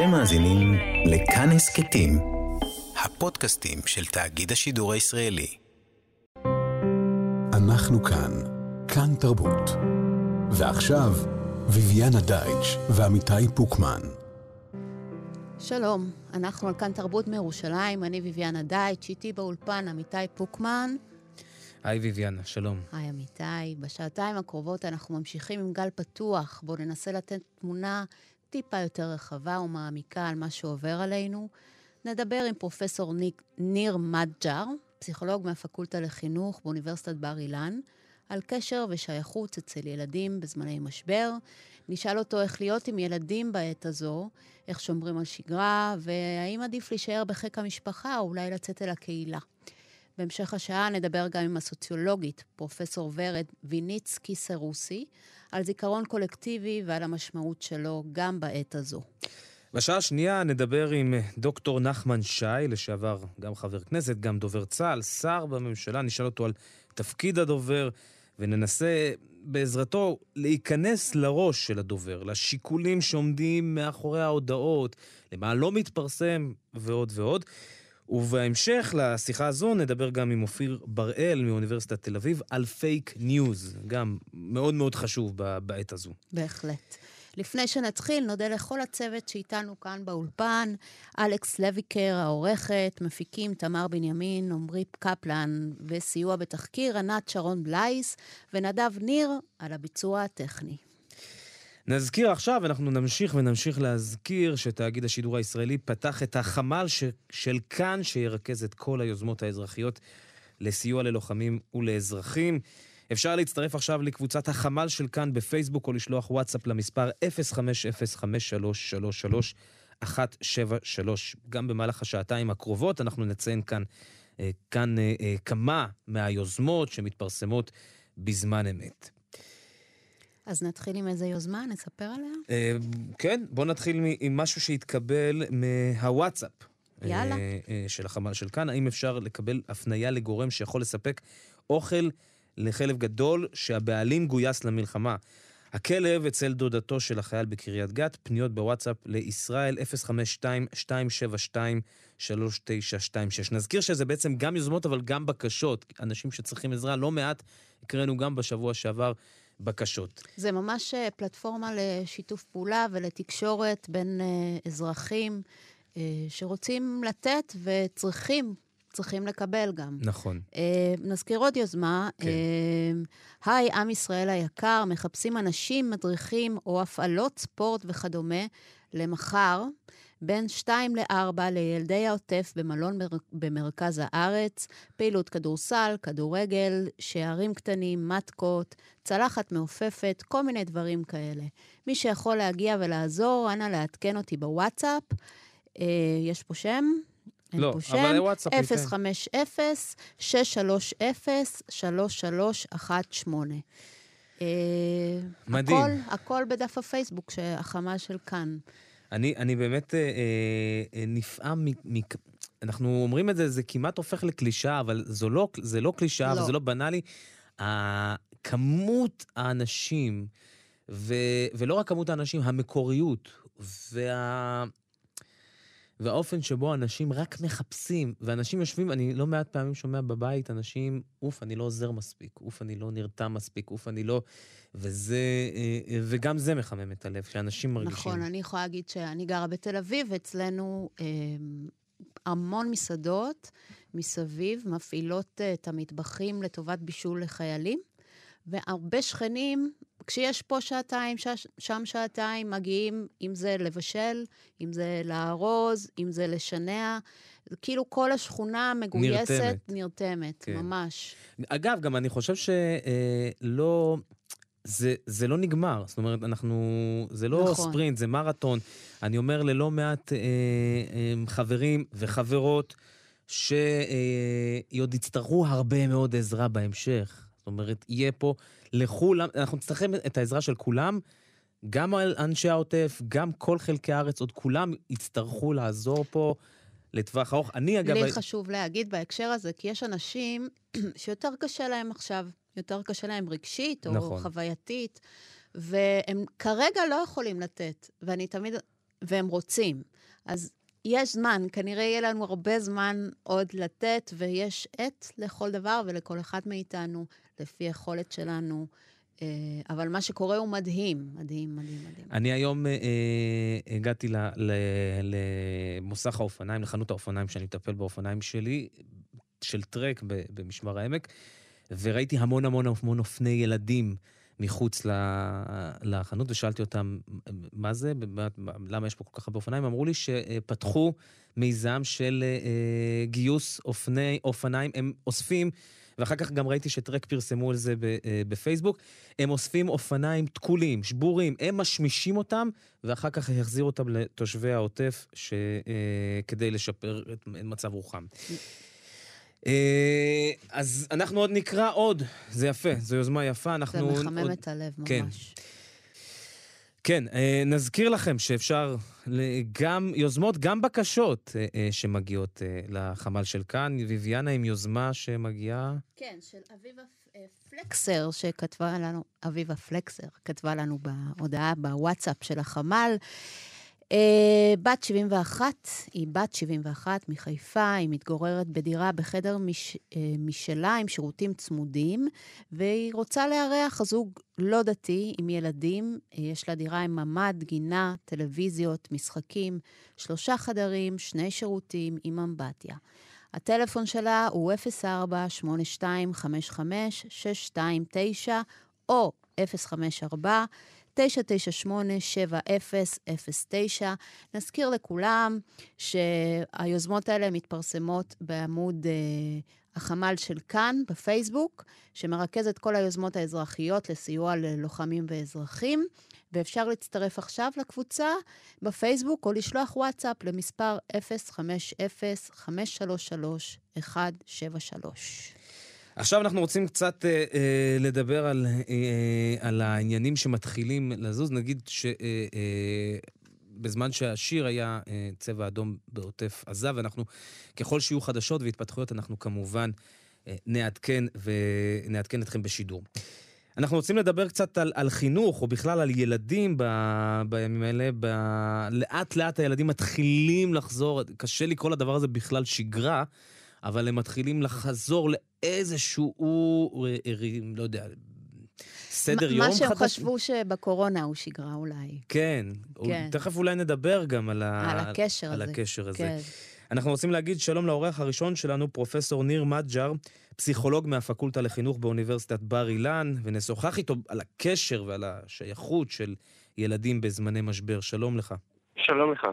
אתם מאזינים לכאן הסכתים, הפודקאסטים של תאגיד השידור הישראלי. אנחנו כאן, כאן תרבות. ועכשיו, ביביאנה דייטש ועמיתי פוקמן. שלום, אנחנו על כאן תרבות מירושלים, אני ביביאנה דייטש, איתי באולפן עמיתי פוקמן. היי ביביאנה, שלום. היי עמיתי, בשעתיים הקרובות אנחנו ממשיכים עם גל פתוח, בואו ננסה לתת תמונה טיפה יותר רחבה ומעמיקה על מה שעובר עלינו. נדבר עם פרופסור ניק, ניר מדג'ר, פסיכולוג מהפקולטה לחינוך באוניברסיטת בר אילן, על קשר ושייכות אצל ילדים בזמני משבר. נשאל אותו איך להיות עם ילדים בעת הזו, איך שומרים על שגרה, והאם עדיף להישאר בחיק המשפחה או אולי לצאת אל הקהילה. בהמשך השעה נדבר גם עם הסוציולוגית, פרופסור ורד ויניצקי סרוסי, על זיכרון קולקטיבי ועל המשמעות שלו גם בעת הזו. בשעה השנייה נדבר עם דוקטור נחמן שי, לשעבר גם חבר כנסת, גם דובר צה"ל, שר בממשלה, נשאל אותו על תפקיד הדובר, וננסה בעזרתו להיכנס לראש של הדובר, לשיקולים שעומדים מאחורי ההודעות, למה לא מתפרסם ועוד ועוד. ובהמשך לשיחה הזו נדבר גם עם אופיר בראל מאוניברסיטת תל אביב על fake news, גם מאוד מאוד חשוב בעת הזו. בהחלט. לפני שנתחיל, נודה לכל הצוות שאיתנו כאן באולפן, אלכס לויקר, העורכת, מפיקים תמר בנימין, עמרי קפלן, וסיוע בתחקיר ענת שרון בלייס, ונדב ניר על הביצוע הטכני. נזכיר עכשיו, אנחנו נמשיך ונמשיך להזכיר שתאגיד השידור הישראלי פתח את החמ"ל ש... של כאן, שירכז את כל היוזמות האזרחיות לסיוע ללוחמים ולאזרחים. אפשר להצטרף עכשיו לקבוצת החמ"ל של כאן בפייסבוק או לשלוח וואטסאפ למספר 0505333173. גם במהלך השעתיים הקרובות אנחנו נציין כאן, אה, כאן אה, אה, כמה מהיוזמות שמתפרסמות בזמן אמת. אז נתחיל עם איזה יוזמה, נספר עליה? אה, כן, בוא נתחיל עם משהו שהתקבל מהוואטסאפ. יאללה. אה, אה, של החמ"ל של כאן, האם אפשר לקבל הפנייה לגורם שיכול לספק אוכל לחלב גדול שהבעלים גויס למלחמה? הכלב אצל דודתו של החייל בקריית גת, פניות בוואטסאפ לישראל 052-272-3926. נזכיר שזה בעצם גם יוזמות אבל גם בקשות. אנשים שצריכים עזרה, לא מעט הקראנו גם בשבוע שעבר בקשות. זה ממש אה, פלטפורמה לשיתוף פעולה ולתקשורת בין uh, אזרחים uh, שרוצים לתת וצריכים, צריכים לקבל גם. נכון. Uh, נזכיר עוד יוזמה. כן. היי, עם ישראל היקר, מחפשים אנשים, מדריכים או הפעלות ספורט וכדומה למחר. בין 2 ל-4 לילדי העוטף במלון מר... במרכז הארץ, פעילות כדורסל, כדורגל, שערים קטנים, מתקות, צלחת מעופפת, כל מיני דברים כאלה. מי שיכול להגיע ולעזור, אנא לעדכן אותי בוואטסאפ. אה, יש פה שם? אין לא, פה שם. אבל וואטסאפ 050-630-3318. אה, מדהים. הכל, הכל בדף הפייסבוק, החמה של כאן. אני, אני באמת אה, אה, נפעם מ... מ אנחנו אומרים את זה, זה כמעט הופך לקלישאה, אבל זו לא, זה לא קלישאה לא. וזה לא בנאלי. כמות האנשים, ו, ולא רק כמות האנשים, המקוריות, וה... והאופן שבו אנשים רק מחפשים, ואנשים יושבים, אני לא מעט פעמים שומע בבית אנשים, אוף, אני לא עוזר מספיק, אוף, אני לא נרתם מספיק, אוף, אני לא... וזה, אה, וגם זה מחמם את הלב, שאנשים מרגישים. נכון, אני יכולה להגיד שאני גרה בתל אביב, ואצלנו אה, המון מסעדות מסביב מפעילות אה, את המטבחים לטובת בישול לחיילים, והרבה שכנים כשיש פה שעתיים, ש... שם שעתיים, מגיעים, אם זה לבשל, אם זה לארוז, אם זה לשנע. כאילו כל השכונה מגויסת, נרתמת, נרתמת כן. ממש. אגב, גם אני חושב שלא... אה, זה, זה לא נגמר, זאת אומרת, אנחנו, זה לא נכון. ספרינט, זה מרתון. אני אומר ללא מעט אה, אה, חברים וחברות שעוד יצטרכו הרבה מאוד עזרה בהמשך. זאת אומרת, יהיה פה לכולם, אנחנו צריכים את העזרה של כולם, גם אנשי העוטף, גם כל חלקי הארץ, עוד כולם יצטרכו לעזור פה לטווח ארוך. אני אגב... לי חשוב להגיד בהקשר הזה, כי יש אנשים שיותר קשה להם עכשיו, יותר קשה להם רגשית או נכון. חווייתית, והם כרגע לא יכולים לתת. ואני תמיד והם רוצים. אז יש זמן, כנראה יהיה לנו הרבה זמן עוד לתת, ויש עת לכל דבר ולכל אחד מאיתנו, לפי היכולת שלנו. אה, אבל מה שקורה הוא מדהים, מדהים, מדהים, מדהים. אני היום אה, אה הגעתי למוסך האופניים, לחנות האופניים שאני מטפל באופניים שלי, של טרק במשמר העמק, וראיתי המון המון המון אופני ילדים. מחוץ לחנות ושאלתי אותם, מה זה? למה יש פה כל כך הרבה אופניים? אמרו לי שפתחו מיזם של אה, גיוס אופני, אופניים. הם אוספים, ואחר כך גם ראיתי שטרק פרסמו על זה אה, בפייסבוק, הם אוספים אופניים תקולים, שבורים, הם משמישים אותם, ואחר כך יחזירו אותם לתושבי העוטף ש, אה, כדי לשפר את מצב רוחם. אה, אז אנחנו עוד נקרא עוד, זה יפה, זו יוזמה יפה, אנחנו... זה מחמם עוד... את הלב כן. ממש. כן, אה, נזכיר לכם שאפשר גם יוזמות, גם בקשות אה, שמגיעות לחמ"ל של כאן. ויביאנה עם יוזמה שמגיעה... כן, של אביבה פלקסר, שכתבה לנו, אביבה פלקסר, כתבה לנו בהודעה בוואטסאפ של החמ"ל. Uh, בת 71, היא בת 71 מחיפה, היא מתגוררת בדירה בחדר מש, uh, משלה עם שירותים צמודים, והיא רוצה לארח זוג לא דתי עם ילדים. Uh, יש לה דירה עם ממ"ד, גינה, טלוויזיות, משחקים, שלושה חדרים, שני שירותים עם אמבטיה. הטלפון שלה הוא 04-8255-629 או 054 998-7009. נזכיר לכולם שהיוזמות האלה מתפרסמות בעמוד uh, החמ"ל של כאן בפייסבוק, שמרכז את כל היוזמות האזרחיות לסיוע ללוחמים ואזרחים, ואפשר להצטרף עכשיו לקבוצה בפייסבוק או לשלוח וואטסאפ למספר 050-533-173. עכשיו אנחנו רוצים קצת אה, אה, לדבר על, אה, על העניינים שמתחילים לזוז. נגיד שבזמן אה, שהשיר היה אה, צבע אדום בעוטף עזה, ואנחנו, ככל שיהיו חדשות והתפתחויות, אנחנו כמובן אה, נעדכן ונעדכן אתכם בשידור. אנחנו רוצים לדבר קצת על, על חינוך, או בכלל על ילדים ב, בימים האלה. ב, לאט לאט הילדים מתחילים לחזור, קשה לקרוא לדבר הזה בכלל שגרה. אבל הם מתחילים לחזור לאיזשהו, אה, לא יודע, סדר יום חדש. מה שהם חשבו שבקורונה הוא שגרה אולי. כן. כן. תכף אולי נדבר גם על, ה... על הקשר על הזה. הקשר הזה. כן. אנחנו רוצים להגיד שלום לאורח הראשון שלנו, פרופסור ניר מג'ר, פסיכולוג מהפקולטה לחינוך באוניברסיטת בר אילן, ונשוחח איתו על הקשר ועל השייכות של ילדים בזמני משבר. שלום לך. שלום לך.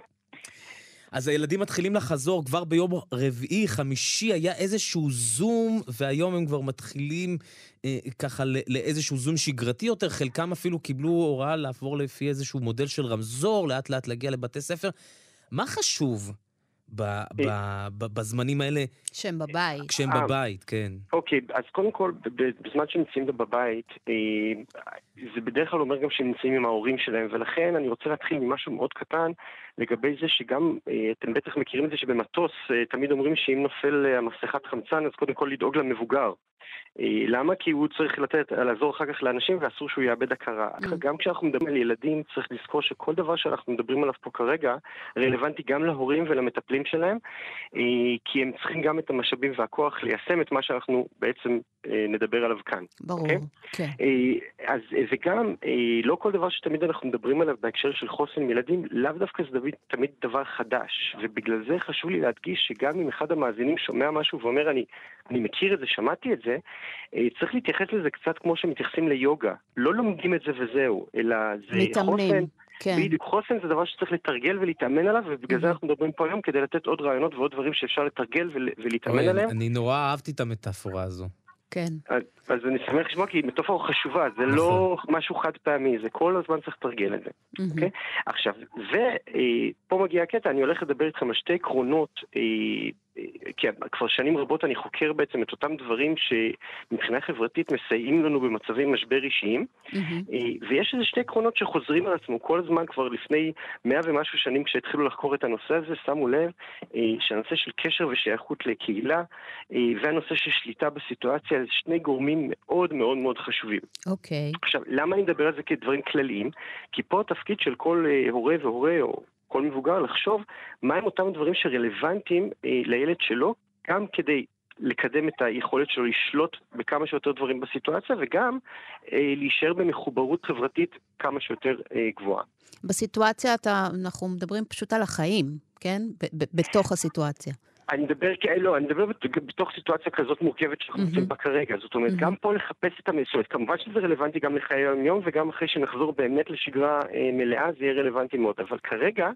אז הילדים מתחילים לחזור, כבר ביום רביעי, חמישי היה איזשהו זום, והיום הם כבר מתחילים אה, ככה לאיזשהו זום שגרתי יותר, חלקם אפילו קיבלו הוראה לעבור לפי איזשהו מודל של רמזור, לאט לאט להגיע לבתי ספר. מה חשוב ב, ב, ב, בזמנים האלה? שהם בבית. כשהם אה, בבית, כן. אוקיי, אז קודם כל, בזמן שהם נמצאים בבית, אה, זה בדרך כלל אומר גם שהם נמצאים עם ההורים שלהם, ולכן אני רוצה להתחיל ממשהו מאוד קטן לגבי זה שגם, אה, אתם בטח מכירים את זה שבמטוס תמיד אומרים שאם נופל המסכת חמצן, אז קודם כל לדאוג למבוגר. אה, למה? כי הוא צריך לתת, לעזור אחר כך לאנשים ואסור שהוא יאבד הכרה. Mm. גם כשאנחנו מדברים על ילדים, צריך לזכור שכל דבר שאנחנו מדברים עליו פה כרגע רלוונטי גם להורים ולמטפלים שלהם, אה, כי הם צריכים גם את המשאבים והכוח ליישם את מה שאנחנו בעצם אה, נדבר עליו כאן. ברור, okay? אוקיי? כן. אז וגם, לא כל דבר שתמיד אנחנו מדברים עליו בהקשר של חוסן ילדים, לאו דווקא זה תמיד דבר חדש, ובגלל זה חשוב לי להדגיש שגם אם אחד המאזינים שומע משהו ואומר, אני, אני מכיר את זה, שמעתי את זה, אה, צריך להתייחס לזה קצת כמו שמתייחסים ליוגה. לא לומדים את זה וזהו, אלא זה מתאמנים. חוסן. כן. בדיוק, חוסן זה דבר שצריך לתרגל ולהתאמן עליו, ובגלל זה אנחנו מדברים פה היום כדי לתת עוד רעיונות ועוד דברים שאפשר לתרגל ולהתאמן עליהם. אני נורא אהבתי את המטאפורה הזו. כן. אז, אז אני שמח לשמוע, כי מטאפורה חשובה, זה לא נכון. לא משהו חד פעמי, זה כל הזמן צריך לתרגל את זה. Mm-hmm. Okay? אוקיי? עכשיו, ופה אה, מגיע הקטע, אני הולך לדבר איתכם על שתי עקרונות אה, כי כבר שנים רבות אני חוקר בעצם את אותם דברים שמבחינה חברתית מסייעים לנו במצבי משבר אישיים, mm-hmm. ויש איזה שתי עקרונות שחוזרים על עצמו כל הזמן, כבר לפני מאה ומשהו שנים כשהתחילו לחקור את הנושא הזה, שמו לב אה, שהנושא של קשר ושייכות לקהילה אה, והנושא של שליטה בסיטואציה, זה שני גורמים מאוד מאוד מאוד חשובים. אוקיי. Okay. עכשיו, למה אני מדבר על זה כדברים כלליים? כי פה התפקיד של כל הורה והורה, או כל מבוגר, לחשוב מהם אותם דברים שרלוונטיים אה, לילד שלו, גם כדי לקדם את היכולת שלו לשלוט בכמה שיותר דברים בסיטואציה, וגם אה, להישאר במחוברות חברתית כמה שיותר אה, גבוהה. בסיטואציה אתה, אנחנו מדברים פשוט על החיים, כן? בתוך הסיטואציה. אני מדבר, לא, אני מדבר בתוך סיטואציה כזאת מורכבת שאנחנו נמצאים בה כרגע. זאת אומרת, גם פה לחפש את המסורת. כמובן שזה רלוונטי גם לחיי היום-יום, וגם אחרי שנחזור באמת לשגרה אה, מלאה, זה יהיה רלוונטי מאוד. אבל כרגע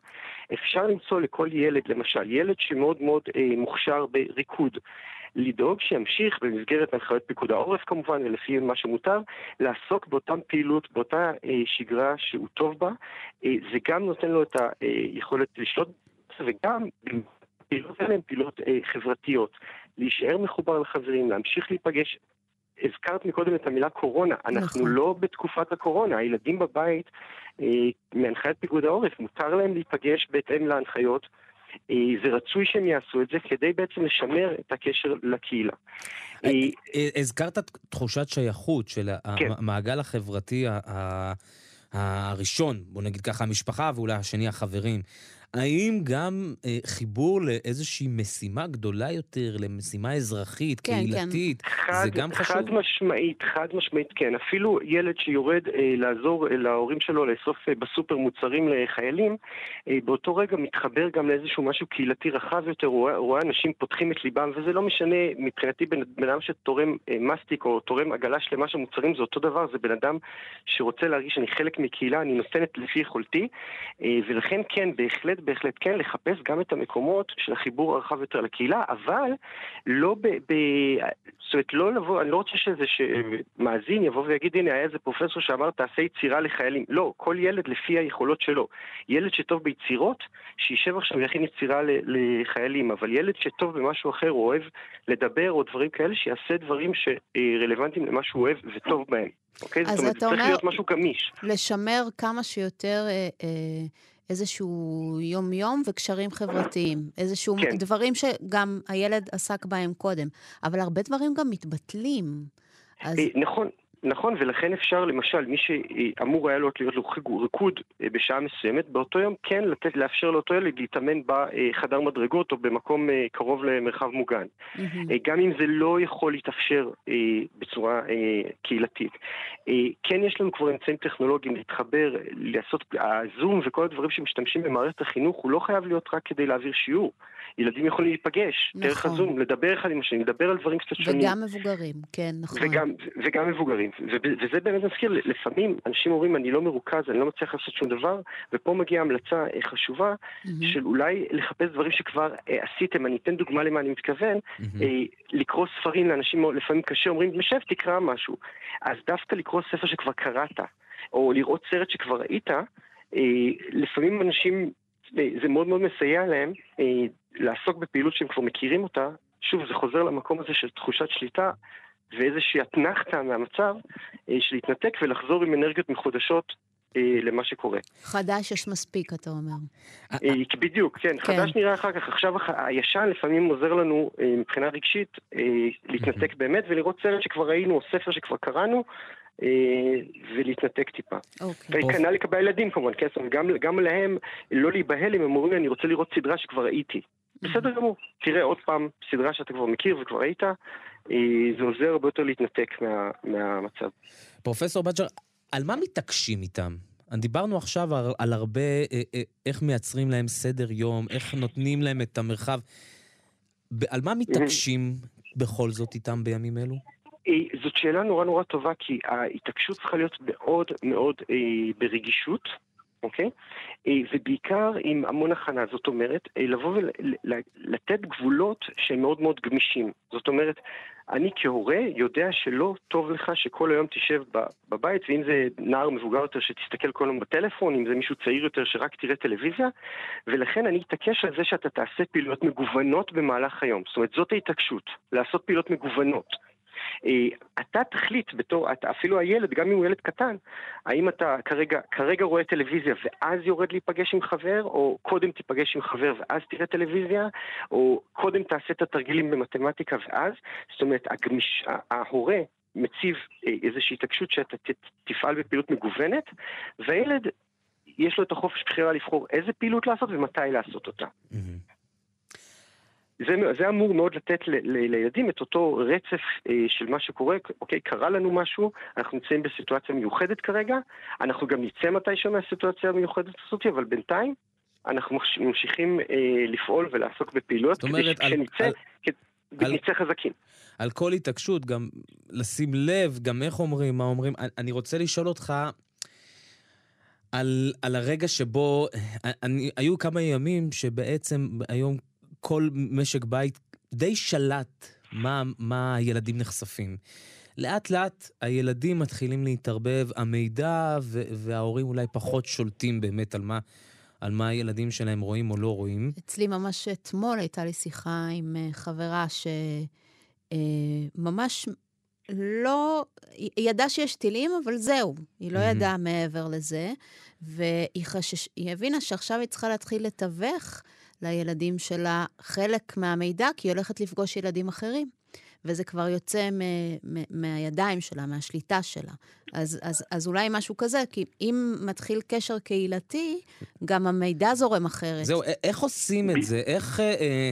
אפשר למצוא לכל ילד, למשל, ילד שמאוד מאוד אה, מוכשר בריקוד. לדאוג שימשיך במסגרת הנחיות פיקוד העורף כמובן, ולפי מה שמותר, לעסוק באותה פעילות, באותה אה, שגרה שהוא טוב בה. אה, זה גם נותן לו את היכולת לשלוט, וגם פעילות האלה הן פעילות אה, חברתיות. להישאר מחובר לחברים, להמשיך להיפגש. הזכרת מקודם את המילה קורונה, אנחנו נכון. לא בתקופת הקורונה, הילדים בבית, אה, מהנחיית פיקוד העורף, מותר להם להיפגש בהתאם להנחיות. אה, זה רצוי שהם יעשו את זה כדי בעצם לשמר את הקשר לקהילה. אה, הזכרת תחושת שייכות של כן. המעגל החברתי הראשון, בוא נגיד ככה, המשפחה ואולי השני החברים. האם גם אה, חיבור לאיזושהי משימה גדולה יותר, למשימה אזרחית, כן, קהילתית, כן. זה גם חשוב? חד משמעית, חד משמעית כן. אפילו ילד שיורד אה, לעזור אה, להורים שלו לאסוף אה, בסופר מוצרים לחיילים, אה, באותו רגע מתחבר גם לאיזשהו משהו קהילתי רחב יותר, הוא רואה, רואה אנשים פותחים את ליבם, וזה לא משנה, מבחינתי בן, בן אדם שתורם אה, מסטיק או תורם עגלה שלמה של מוצרים, זה אותו דבר, זה בן אדם שרוצה להרגיש שאני חלק מקהילה, אני נותנת לפי יכולתי, אה, ולכן כן, בהחלט בהחלט כן לחפש גם את המקומות של החיבור הרחב יותר לקהילה, אבל לא ב... ב זאת אומרת, לא לבוא, אני לא רוצה שאיזה מאזין יבוא ויגיד, הנה, היה איזה פרופסור שאמר, תעשה יצירה לחיילים. לא, כל ילד לפי היכולות שלו. ילד שטוב ביצירות, שישב עכשיו ויכין יצירה לחיילים, אבל ילד שטוב במשהו אחר, הוא אוהב לדבר או דברים כאלה, שיעשה דברים שרלוונטיים למה שהוא אוהב וטוב בהם. אוקיי? זאת אומרת, צריך להיות משהו גמיש. לשמר כמה שיותר... אה, אה... איזשהו יום-יום וקשרים חברתיים. איזשהו כן. דברים שגם הילד עסק בהם קודם. אבל הרבה דברים גם מתבטלים. אז... נכון, נכון, ולכן אפשר, למשל, מי שאמור היה לו להיות לו ריקוד אה, בשעה מסוימת, באותו יום כן לתת, לאפשר לאותו ילד להתאמן בחדר מדרגות או במקום אה, קרוב למרחב מוגן. Mm-hmm. גם אם זה לא יכול להתאפשר בצורה קהילתית. כן יש לנו כבר אמצעים טכנולוגיים להתחבר, לעשות, הזום וכל הדברים שמשתמשים במערכת החינוך, הוא לא חייב להיות רק כדי להעביר שיעור. ילדים יכולים להיפגש נכון. דרך הזום, לדבר אחד עם השני, לדבר על דברים קצת שונים. וגם מבוגרים, כן, נכון. וגם, וגם מבוגרים. וזה באמת מזכיר, לפעמים אנשים אומרים, אני לא מרוכז, אני לא מצליח לעשות שום דבר, ופה מגיעה המלצה אה, חשובה. של אולי לחפש דברים שכבר אה, עשיתם. אני אתן דוגמה למה אני מתכוון. אה, לקרוא ספרים לאנשים לפעמים קשה, אומרים, נשב, תקרא משהו. אז דווקא לקרוא ספר שכבר קראת, או לראות סרט שכבר ראית, לפעמים אנשים זה מאוד מאוד מסייע להם לעסוק בפעילות שהם כבר מכירים אותה. שוב, זה חוזר למקום הזה של תחושת שליטה ואיזושהי אתנחתא מהמצב אה, של להתנתק ולחזור עם אנרגיות מחודשות למה שקורה. חדש יש מספיק, אתה אומר. בדיוק, כן. כן. חדש נראה אחר כך. עכשיו הישן לפעמים עוזר לנו מבחינה רגשית להתנתק באמת ולראות סרט שכבר ראינו או ספר שכבר קראנו אה, ולהתנתק טיפה. אוקיי. וכנ"ל לגבי הילדים כמובן, כן? גם, גם להם לא להיבהל אם הם אומרים, אני רוצה לראות סדרה שכבר ראיתי. בסדר גמור, תראה עוד פעם סדרה שאתה כבר מכיר וכבר ראית, אה, זה עוזר הרבה יותר להתנתק מה, מהמצב. פרופסור בג'ר, על מה מתעקשים איתם? דיברנו עכשיו על, על הרבה, אה, איך מייצרים להם סדר יום, איך נותנים להם את המרחב. על מה מתעקשים בכל זאת איתם בימים אלו? אה, זאת שאלה נורא נורא טובה, כי ההתעקשות צריכה להיות מאוד מאוד אה, ברגישות, אוקיי? אה, ובעיקר עם המון הכנה. זאת אומרת, אה, לבוא ולתת גבולות שהם מאוד מאוד גמישים. זאת אומרת, אני כהורה יודע שלא טוב לך שכל היום תשב בבית, ואם זה נער מבוגר יותר שתסתכל כל היום בטלפון, אם זה מישהו צעיר יותר שרק תראה טלוויזיה, ולכן אני אתעקש על זה שאתה תעשה פעילויות מגוונות במהלך היום. זאת אומרת, זאת ההתעקשות, לעשות פעילויות מגוונות. אה, אתה תחליט בתור, אתה, אפילו הילד, גם אם הוא ילד קטן, האם אתה כרגע, כרגע רואה טלוויזיה ואז יורד להיפגש עם חבר, או קודם תיפגש עם חבר ואז תראה טלוויזיה, או קודם תעשה את התרגילים במתמטיקה ואז, זאת אומרת, הגמיש, ההורה מציב אה, איזושהי התעקשות שאתה תפעל בפעילות מגוונת, והילד יש לו את החופש בחירה לבחור איזה פעילות לעשות ומתי לעשות אותה. זה, זה אמור מאוד לתת ל, ל, לילדים את אותו רצף אה, של מה שקורה, אוקיי, קרה לנו משהו, אנחנו נמצאים בסיטואציה מיוחדת כרגע, אנחנו גם נצא מתישהו מהסיטואציה המיוחדת הזאת, אבל בינתיים אנחנו ממשיכים אה, לפעול ולעסוק בפעילויות, כדי שכשנצא, על... על... נצא חזקים. על כל התעקשות, גם לשים לב, גם איך אומרים, מה אומרים. אני רוצה לשאול אותך, על, על הרגע שבו, אני, היו כמה ימים שבעצם היום כל משק בית די שלט מה, מה הילדים נחשפים. לאט לאט הילדים מתחילים להתערבב, המידע וההורים אולי פחות שולטים באמת על מה, על מה הילדים שלהם רואים או לא רואים. אצלי ממש אתמול הייתה לי שיחה עם אה, חברה שממש אה, לא, היא ידעה שיש טילים, אבל זהו, היא לא mm-hmm. ידעה מעבר לזה, והיא חשש, היא הבינה שעכשיו היא צריכה להתחיל לתווך לילדים שלה חלק מהמידע, כי היא הולכת לפגוש ילדים אחרים. וזה כבר יוצא מ- מ- מהידיים שלה, מהשליטה שלה. אז, אז, אז אולי משהו כזה, כי אם מתחיל קשר קהילתי, גם המידע זורם אחרת. זהו, איך עושים את זה? איך... אה,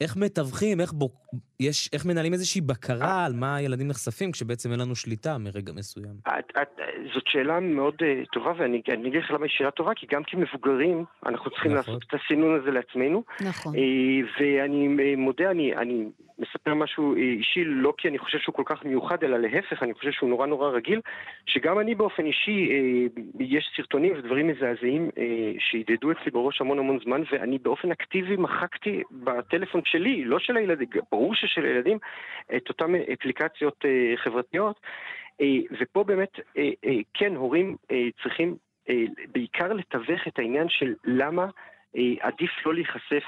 איך מתווכים, איך, בוק... יש, איך מנהלים איזושהי בקרה על מה הילדים נחשפים כשבעצם אין לנו שליטה מרגע מסוים? את, את, זאת שאלה מאוד uh, טובה, ואני אגיד לך למה היא שאלה טובה, כי גם כמבוגרים אנחנו צריכים נכון. לעשות את הסינון הזה לעצמנו. נכון. Uh, ואני uh, מודה, אני, אני מספר משהו אישי, לא כי אני חושב שהוא כל כך מיוחד, אלא להפך, אני חושב שהוא נורא נורא רגיל, שגם אני באופן אישי, uh, יש סרטונים ודברים מזעזעים uh, שהדהדו אצלי בראש המון המון זמן, ואני באופן אקטיבי מחקתי בטלפון שלי, לא של הילדים, ברור ששל הילדים, את אותן אפליקציות אה, חברתיות. אה, ופה באמת, אה, כן, הורים צריכים בעיקר לתווך את העניין של למה עדיף לא להיחשף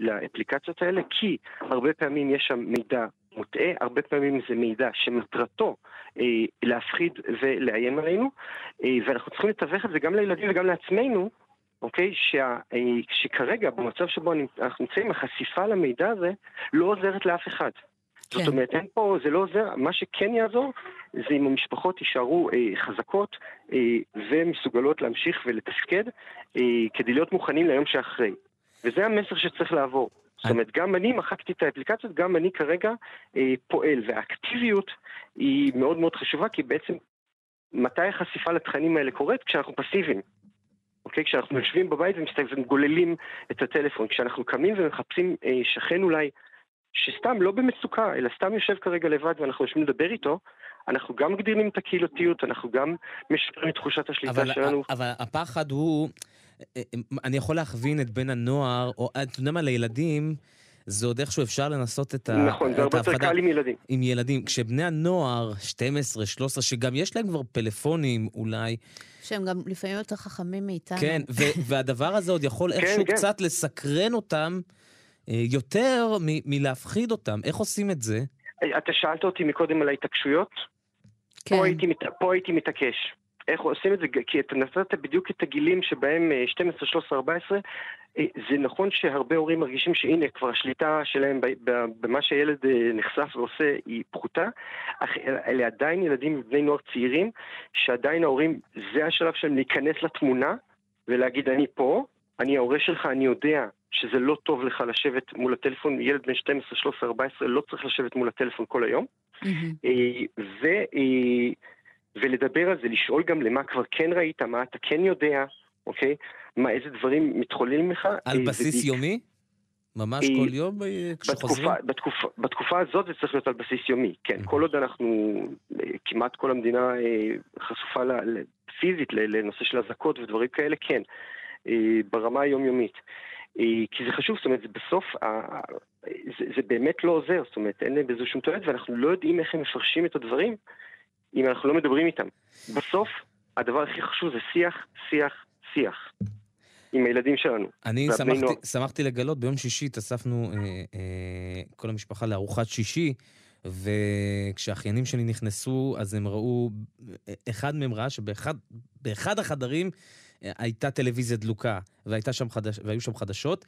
לאפליקציות האלה, כי הרבה פעמים יש שם מידע מוטעה, הרבה פעמים זה מידע שמטרתו להפחיד ולאיים עלינו, ואנחנו צריכים לתווך את זה גם לילדים וגם לעצמנו, אוקיי? שה, אה, שכרגע, במצב שבו אנחנו נמצאים, החשיפה למידע הזה לא עוזרת לאף אחד. כן. זאת אומרת, אין פה, זה לא עוזר, מה שכן יעזור זה אם המשפחות יישארו אה, חזקות אה, ומסוגלות להמשיך ולתפקד אה, כדי להיות מוכנים ליום שאחרי. וזה המסר שצריך לעבור. זאת אומרת, גם אני מחקתי את האפליקציות, גם אני כרגע אה, פועל, והאקטיביות היא מאוד מאוד חשובה, כי בעצם מתי החשיפה לתכנים האלה קורית? כשאנחנו פסיביים. אוקיי? כשאנחנו יושבים בבית ומגוללים את הטלפון, כשאנחנו קמים ומחפשים אה, שכן אולי, שסתם, לא במצוקה, אלא סתם יושב כרגע לבד ואנחנו יושבים לדבר איתו, אנחנו גם מגדירים את הקהילתיות, אנחנו גם משפרים את תחושת השליטה אבל, שלנו. אבל הפחד הוא, אה, אה, אני יכול להכווין את בן הנוער, או אתה יודע מה, לילדים, זה עוד איכשהו אפשר לנסות את ההפחדה. נכון, זה הרבה יותר קל עם ילדים. עם ילדים. כשבני הנוער, 12, 13, שגם יש להם כבר פלאפונים אולי, שהם גם לפעמים יותר חכמים מאיתנו. כן, והדבר הזה עוד יכול כן, איכשהו כן. קצת לסקרן אותם אה, יותר מלהפחיד אותם. איך עושים את זה? אתה שאלת אותי מקודם על ההתעקשויות? כן. פה הייתי, פה הייתי מתעקש. איך עושים את זה? כי אתה נתת בדיוק את הגילים שבהם 12, 13, 14. זה נכון שהרבה הורים מרגישים שהנה, כבר השליטה שלהם במה שהילד אה, נחשף ועושה היא פחותה, אך אלה עדיין ילדים בני נוער צעירים, שעדיין ההורים, זה השלב שלהם להיכנס לתמונה ולהגיד אני פה, אני ההורה שלך, אני יודע שזה לא טוב לך לשבת מול הטלפון, ילד בן 12, 13, 14 לא צריך לשבת מול הטלפון כל היום. Mm-hmm. ו... ולדבר על זה, לשאול גם למה כבר כן ראית, מה אתה כן יודע, אוקיי? מה, איזה דברים מתחוללים לך. על אה, בסיס ודיק... יומי? ממש אה, כל יום אה, כשחוזרים? בתקופה, בתקופה, בתקופה הזאת זה צריך להיות על בסיס יומי, כן. Mm-hmm. כל עוד אנחנו, כמעט כל המדינה חשופה פיזית לנושא של אזעקות ודברים כאלה, כן. ברמה היומיומית. כי זה חשוב, זאת אומרת, בסוף, זה, זה באמת לא עוזר, זאת אומרת, אין בזה שום תועלת, ואנחנו לא יודעים איך הם מפרשים את הדברים. אם אנחנו לא מדברים איתם. בסוף, הדבר הכי חשוב זה שיח, שיח, שיח. עם הילדים שלנו. אני שמחתי, שמחתי לגלות, ביום שישי התאספנו אה, אה, כל המשפחה לארוחת שישי, וכשהאחיינים שלי נכנסו, אז הם ראו, אחד מהם ראה שבאחד החדרים אה, הייתה טלוויזיה דלוקה, והייתה שם חדש, והיו שם חדשות,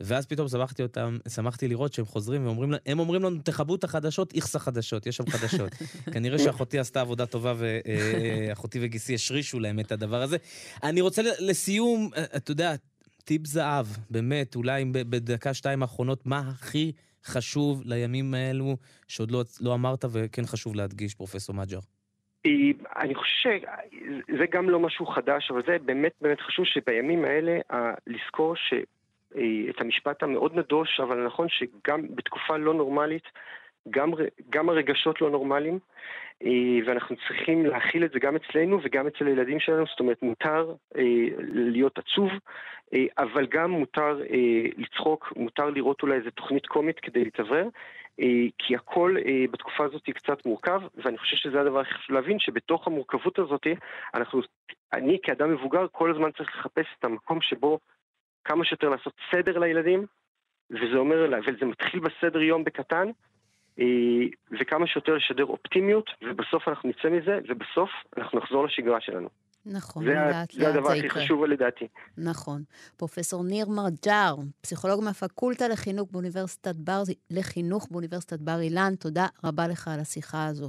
ואז פתאום שמחתי אותם, שמחתי לראות שהם חוזרים ואומרים הם אומרים לנו, תכבו את החדשות, איכס החדשות, יש שם חדשות. כנראה שאחותי עשתה עבודה טובה ואחותי וגיסי השרישו להם את הדבר הזה. אני רוצה לסיום, אתה יודע, טיפ זהב, באמת, אולי בדקה שתיים האחרונות, מה הכי חשוב לימים האלו שעוד לא, לא אמרת וכן חשוב להדגיש, פרופסור מג'ר? אני חושב שזה גם לא משהו חדש, אבל זה באמת באמת חשוב שבימים האלה לזכור ש... את המשפט המאוד נדוש, אבל נכון שגם בתקופה לא נורמלית, גם, גם הרגשות לא נורמליים, ואנחנו צריכים להכיל את זה גם אצלנו וגם אצל הילדים שלנו, זאת אומרת מותר להיות עצוב, אבל גם מותר לצחוק, מותר לראות אולי איזה תוכנית קומית כדי להתאוורר, כי הכל בתקופה הזאת קצת מורכב, ואני חושב שזה הדבר הכי חשוב להבין, שבתוך המורכבות הזאת, אנחנו, אני כאדם מבוגר כל הזמן צריך לחפש את המקום שבו כמה שיותר לעשות סדר לילדים, וזה אומר, וזה מתחיל בסדר יום בקטן, וכמה שיותר לשדר אופטימיות, ובסוף אנחנו נצא מזה, ובסוף אנחנו נחזור לשגרה שלנו. נכון, זה, לאט לאט זה יקרה. זה הדבר הכי חשוב לדעתי. נכון. פרופסור ניר מרג'ר, פסיכולוג מהפקולטה לחינוך באוניברסיטת בר, לחינוך באוניברסיטת בר אילן, תודה רבה לך על השיחה הזו.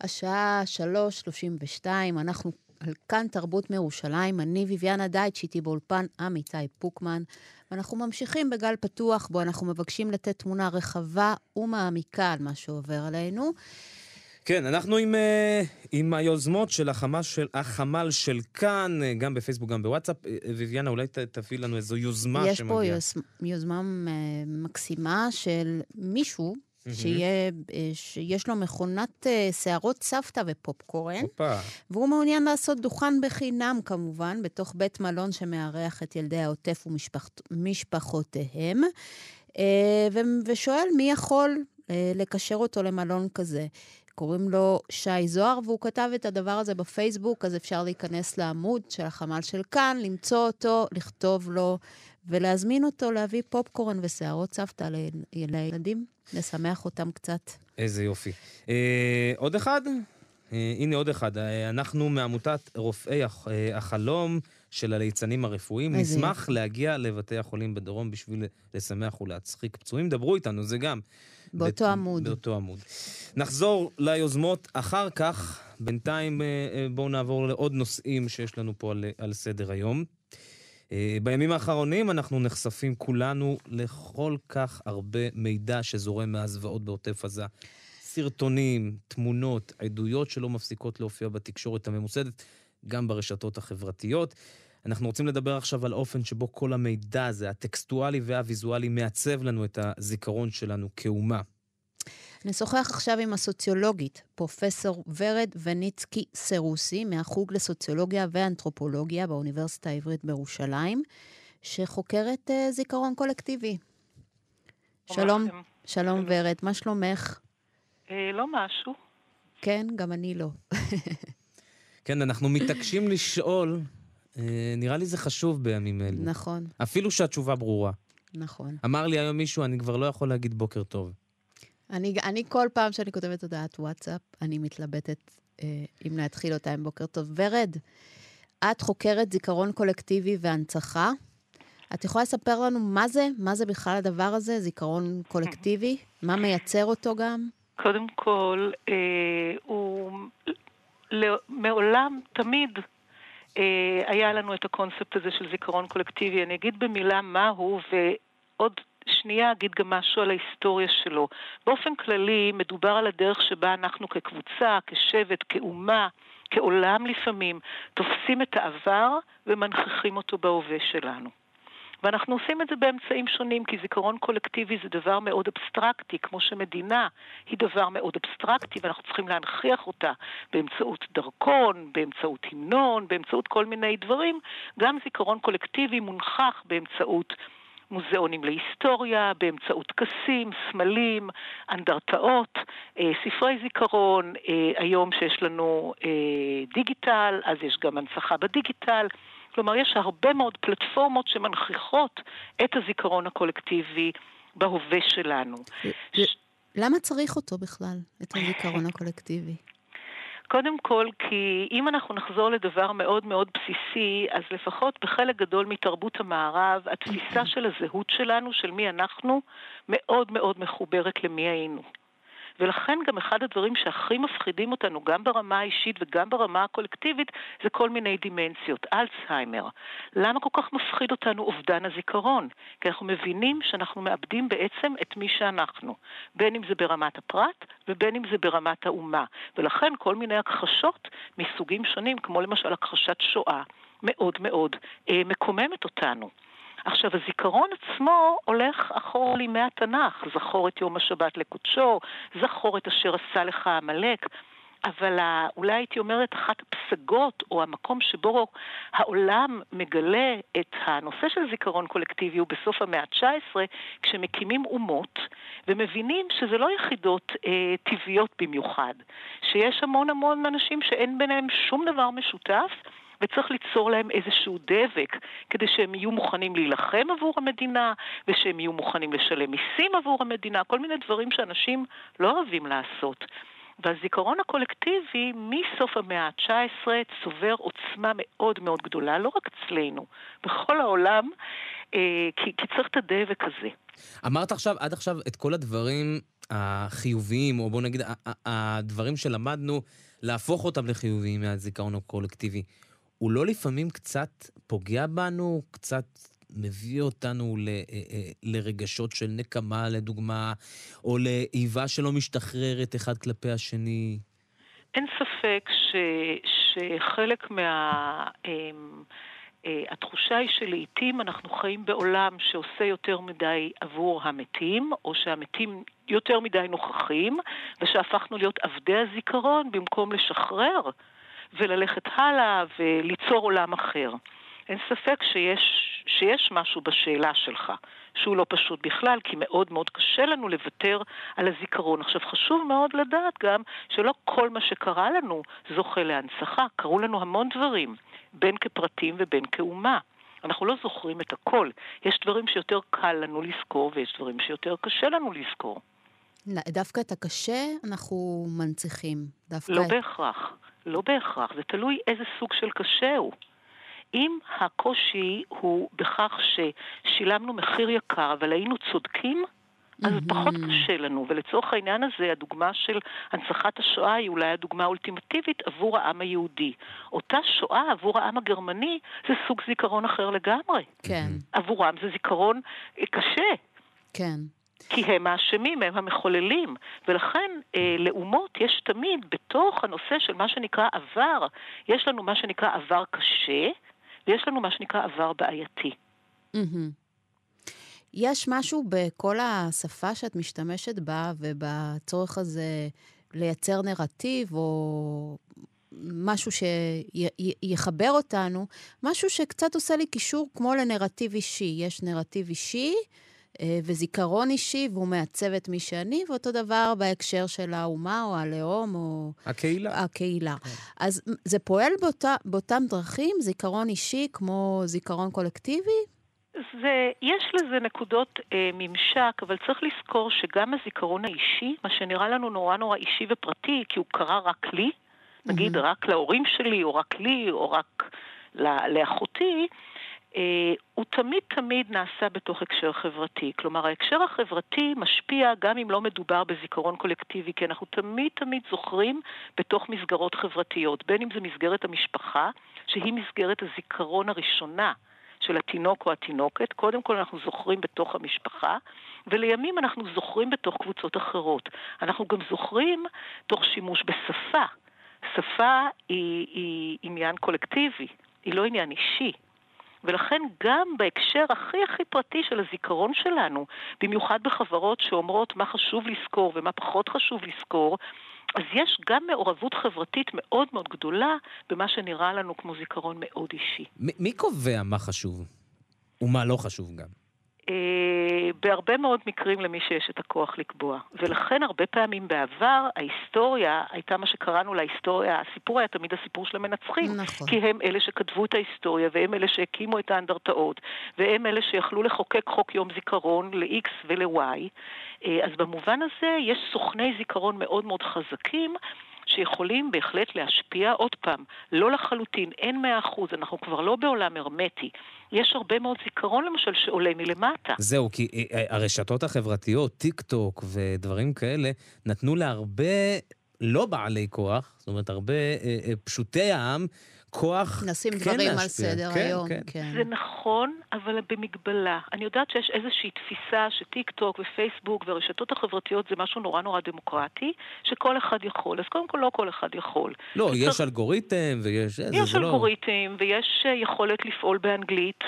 השעה 3.32, אנחנו על כאן תרבות מירושלים. אני ביביאנה דייטש, איתי באולפן עמיתי פוקמן. ואנחנו ממשיכים בגל פתוח, בו אנחנו מבקשים לתת תמונה רחבה ומעמיקה על מה שעובר עלינו. כן, אנחנו עם, אה, עם היוזמות של החמ"ל של, החמ"ל של כאן, אה, גם בפייסבוק, גם בוואטסאפ. אה, ויביאנה, אולי תביא לנו איזו יוזמה יש שמגיעה. יש פה יוז, יוזמה מקסימה של מישהו שיהיה, אה, שיש לו מכונת אה, שערות סבתא ופופקורן. הופה. והוא מעוניין לעשות דוכן בחינם, כמובן, בתוך בית מלון שמארח את ילדי העוטף ומשפחותיהם, אה, ושואל מי יכול לקשר אותו למלון כזה. קוראים לו שי זוהר, והוא כתב את הדבר הזה בפייסבוק, אז אפשר להיכנס לעמוד של החמ"ל של כאן, למצוא אותו, לכתוב לו ולהזמין אותו להביא פופקורן ושערות סבתא לילדים, לשמח אותם קצת. איזה יופי. אה, עוד אחד? אה, הנה עוד אחד. אה, אנחנו מעמותת רופאי הח, אה, החלום של הליצנים הרפואיים. נשמח יופי. להגיע לבתי החולים בדרום בשביל לשמח ולהצחיק פצועים. דברו איתנו, זה גם. באותו בת, עמוד. באותו עמוד. נחזור ליוזמות אחר כך. בינתיים אה, אה, בואו נעבור לעוד נושאים שיש לנו פה על, על סדר היום. אה, בימים האחרונים אנחנו נחשפים כולנו לכל כך הרבה מידע שזורם מהזוועות בעוטף עזה. סרטונים, תמונות, עדויות שלא מפסיקות להופיע בתקשורת הממוסדת, גם ברשתות החברתיות. אנחנו רוצים לדבר עכשיו על אופן שבו כל המידע הזה, הטקסטואלי והוויזואלי, מעצב לנו את הזיכרון שלנו כאומה. נשוחח עכשיו עם הסוציולוגית, פרופסור ורד וניצקי סרוסי, מהחוג לסוציולוגיה ואנתרופולוגיה באוניברסיטה העברית בירושלים, שחוקרת uh, זיכרון קולקטיבי. שלום, לכם. שלום ורד, מה שלומך? אה, לא משהו. כן, גם אני לא. כן, אנחנו מתעקשים לשאול, אה, נראה לי זה חשוב בימים אלו. נכון. אפילו שהתשובה ברורה. נכון. אמר לי היום מישהו, אני כבר לא יכול להגיד בוקר טוב. אני, אני כל פעם שאני כותבת הודעת וואטסאפ, אני מתלבטת אה, אם להתחיל אותה עם בוקר טוב. ורד, את חוקרת זיכרון קולקטיבי והנצחה. את יכולה לספר לנו מה זה? מה זה בכלל הדבר הזה, זיכרון קולקטיבי? מה מייצר אותו גם? קודם כל, אה, הוא מעולם, תמיד, אה, היה לנו את הקונספט הזה של זיכרון קולקטיבי. אני אגיד במילה מה הוא, ועוד שנייה אגיד גם משהו על ההיסטוריה שלו. באופן כללי, מדובר על הדרך שבה אנחנו כקבוצה, כשבט, כאומה, כעולם לפעמים, תופסים את העבר ומנכיחים אותו בהווה שלנו. ואנחנו עושים את זה באמצעים שונים, כי זיכרון קולקטיבי זה דבר מאוד אבסטרקטי, כמו שמדינה היא דבר מאוד אבסטרקטי, ואנחנו צריכים להנכיח אותה באמצעות דרכון, באמצעות המנון, באמצעות כל מיני דברים. גם זיכרון קולקטיבי מונחח באמצעות מוזיאונים להיסטוריה, באמצעות טקסים, סמלים, אנדרטאות, אה, ספרי זיכרון, אה, היום שיש לנו אה, דיגיטל, אז יש גם הנצחה בדיגיטל. כלומר, יש הרבה מאוד פלטפורמות שמנכיחות את הזיכרון הקולקטיבי בהווה שלנו. למה צריך אותו בכלל, את הזיכרון הקולקטיבי? קודם כל, כי אם אנחנו נחזור לדבר מאוד מאוד בסיסי, אז לפחות בחלק גדול מתרבות המערב, התפיסה של הזהות שלנו, של מי אנחנו, מאוד מאוד מחוברת למי היינו. ולכן גם אחד הדברים שהכי מפחידים אותנו, גם ברמה האישית וגם ברמה הקולקטיבית, זה כל מיני דימנציות. אלצהיימר. למה כל כך מפחיד אותנו אובדן הזיכרון? כי אנחנו מבינים שאנחנו מאבדים בעצם את מי שאנחנו, בין אם זה ברמת הפרט ובין אם זה ברמת האומה. ולכן כל מיני הכחשות מסוגים שונים, כמו למשל הכחשת שואה, מאוד מאוד אה, מקוממת אותנו. עכשיו, הזיכרון עצמו הולך אחורה לימי התנ"ך, זכור את יום השבת לקודשו, זכור את אשר עשה לך עמלק. אבל אולי הייתי אומרת, אחת הפסגות, או המקום שבו העולם מגלה את הנושא של זיכרון קולקטיבי הוא בסוף המאה ה-19, כשמקימים אומות ומבינים שזה לא יחידות אה, טבעיות במיוחד, שיש המון המון אנשים שאין ביניהם שום דבר משותף. וצריך ליצור להם איזשהו דבק כדי שהם יהיו מוכנים להילחם עבור המדינה, ושהם יהיו מוכנים לשלם מיסים עבור המדינה, כל מיני דברים שאנשים לא אוהבים לעשות. והזיכרון הקולקטיבי מסוף המאה ה-19 צובר עוצמה מאוד מאוד גדולה, לא רק אצלנו, בכל העולם, אה, כי, כי צריך את הדבק הזה. אמרת עכשיו, עד עכשיו, את כל הדברים החיוביים, או בואו נגיד, הדברים שלמדנו, להפוך אותם לחיוביים מהזיכרון הקולקטיבי. הוא לא לפעמים קצת פוגע בנו, קצת מביא אותנו ל, אה, אה, לרגשות של נקמה, לדוגמה, או לאיבה שלא משתחררת אחד כלפי השני? אין ספק ש, שחלק מה... אמ, אה, התחושה היא שלעיתים אנחנו חיים בעולם שעושה יותר מדי עבור המתים, או שהמתים יותר מדי נוכחים, ושהפכנו להיות עבדי הזיכרון במקום לשחרר וללכת הלאה וליצור עולם אחר. אין ספק שיש, שיש משהו בשאלה שלך, שהוא לא פשוט בכלל, כי מאוד מאוד קשה לנו לוותר על הזיכרון. עכשיו, חשוב מאוד לדעת גם שלא כל מה שקרה לנו זוכה להנצחה. קרו לנו המון דברים, בין כפרטים ובין כאומה. אנחנו לא זוכרים את הכל. יש דברים שיותר קל לנו לזכור ויש דברים שיותר קשה לנו לזכור. דווקא את הקשה אנחנו מנציחים. דווקא... לא בהכרח. לא בהכרח, זה תלוי איזה סוג של קשה הוא. אם הקושי הוא בכך ששילמנו מחיר יקר, אבל היינו צודקים, אז mm-hmm. פחות קשה לנו, ולצורך העניין הזה, הדוגמה של הנצחת השואה היא אולי הדוגמה האולטימטיבית עבור העם היהודי. אותה שואה עבור העם הגרמני זה סוג זיכרון אחר לגמרי. כן. עבורם זה זיכרון קשה. כן. כי הם האשמים, הם המחוללים. ולכן אה, לאומות יש תמיד בתוך הנושא של מה שנקרא עבר, יש לנו מה שנקרא עבר קשה, ויש לנו מה שנקרא עבר בעייתי. יש משהו בכל השפה שאת משתמשת בה ובצורך הזה לייצר נרטיב או משהו שיחבר אותנו, משהו שקצת עושה לי קישור כמו לנרטיב אישי. יש נרטיב אישי, וזיכרון אישי, והוא מעצב את מי שאני, ואותו דבר בהקשר של האומה או הלאום או... הקהילה. הקהילה. כן. אז זה פועל באותה, באותם דרכים, זיכרון אישי כמו זיכרון קולקטיבי? זה, יש לזה נקודות אה, ממשק, אבל צריך לזכור שגם הזיכרון האישי, מה שנראה לנו נורא נורא אישי ופרטי, כי הוא קרה רק לי, נגיד mm-hmm. רק להורים שלי, או רק לי, או רק לאחותי, אה, הוא תמיד תמיד נעשה בתוך הקשר חברתי. כלומר, ההקשר החברתי משפיע גם אם לא מדובר בזיכרון קולקטיבי, כי אנחנו תמיד תמיד זוכרים בתוך מסגרות חברתיות, בין אם זה מסגרת המשפחה, שהיא מסגרת הזיכרון הראשונה. של התינוק או התינוקת, קודם כל אנחנו זוכרים בתוך המשפחה, ולימים אנחנו זוכרים בתוך קבוצות אחרות. אנחנו גם זוכרים תוך שימוש בשפה. שפה היא, היא עניין קולקטיבי, היא לא עניין אישי. ולכן גם בהקשר הכי הכי פרטי של הזיכרון שלנו, במיוחד בחברות שאומרות מה חשוב לזכור ומה פחות חשוב לזכור, אז יש גם מעורבות חברתית מאוד מאוד גדולה במה שנראה לנו כמו זיכרון מאוד אישי. מ- מי קובע מה חשוב? ומה לא חשוב גם? אה, בהרבה מאוד מקרים למי שיש את הכוח לקבוע. ולכן הרבה פעמים בעבר ההיסטוריה הייתה מה שקראנו להיסטוריה, הסיפור היה תמיד הסיפור של המנצחים. נכון. כי הם אלה שכתבו את ההיסטוריה, והם אלה שהקימו את האנדרטאות, והם אלה שיכלו לחוקק חוק יום זיכרון ל-X ול-Y. אה, אז במובן הזה יש סוכני זיכרון מאוד מאוד חזקים. שיכולים בהחלט להשפיע עוד פעם, לא לחלוטין, אין מאה אחוז, אנחנו כבר לא בעולם הרמטי. יש הרבה מאוד זיכרון למשל שעולה מלמטה. זהו, כי אה, אה, הרשתות החברתיות, טיק טוק ודברים כאלה, נתנו להרבה לא בעלי כוח, זאת אומרת, הרבה אה, אה, פשוטי העם, כוח נשים כן דברים על להשפיע. סדר כן, היום, כן. כן. זה נכון, אבל במגבלה. אני יודעת שיש איזושהי תפיסה שטיק טוק ופייסבוק והרשתות החברתיות זה משהו נורא נורא דמוקרטי, שכל אחד יכול. אז קודם כל לא כל אחד יכול. לא, צריך- יש אלגוריתם ויש... יש זה לא... אלגוריתם ויש אה, יכולת לפעול באנגלית.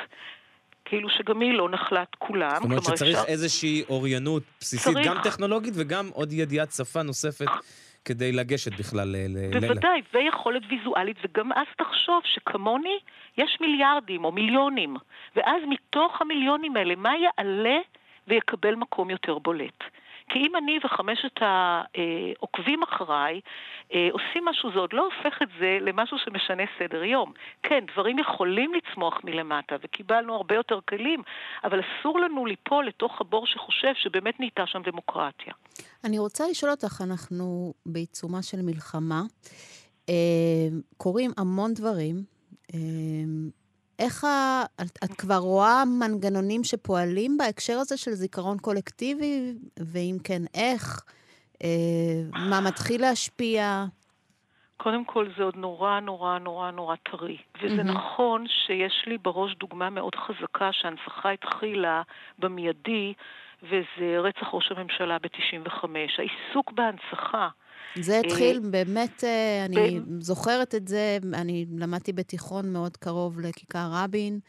כאילו שגם היא לא נחלת כולם. זאת אומרת שצריך אפשר- איזושהי אוריינות בסיסית, צריך. גם טכנולוגית וגם עוד ידיעת שפה נוספת כדי לגשת בכלל ל... ל- ל- בוודאי, ויכולת ויזואלית, וגם אז תחשוב שכמוני יש מיליארדים או מיליונים, ואז מתוך המיליונים האלה, מה יעלה ויקבל מקום יותר בולט? כי אם אני וחמשת העוקבים אחריי אה, עושים משהו, זה עוד לא הופך את זה למשהו שמשנה סדר יום. כן, דברים יכולים לצמוח מלמטה, וקיבלנו הרבה יותר כלים, אבל אסור לנו ליפול לתוך הבור שחושב שבאמת נהייתה שם דמוקרטיה. אני רוצה לשאול אותך, אנחנו בעיצומה של מלחמה, אה, קורים המון דברים. איך ה... את, את כבר רואה מנגנונים שפועלים בהקשר הזה של זיכרון קולקטיבי, ואם כן, איך? אה, מה מתחיל להשפיע? קודם כל זה עוד נורא נורא נורא נורא טרי. וזה מהמם. נכון שיש לי בראש דוגמה מאוד חזקה שההנצחה התחילה במיידי, וזה רצח ראש הממשלה ב-95. העיסוק בהנצחה, זה התחיל באמת, אה, אני ב- זוכרת את זה, אני למדתי בתיכון מאוד קרוב לכיכר רבין,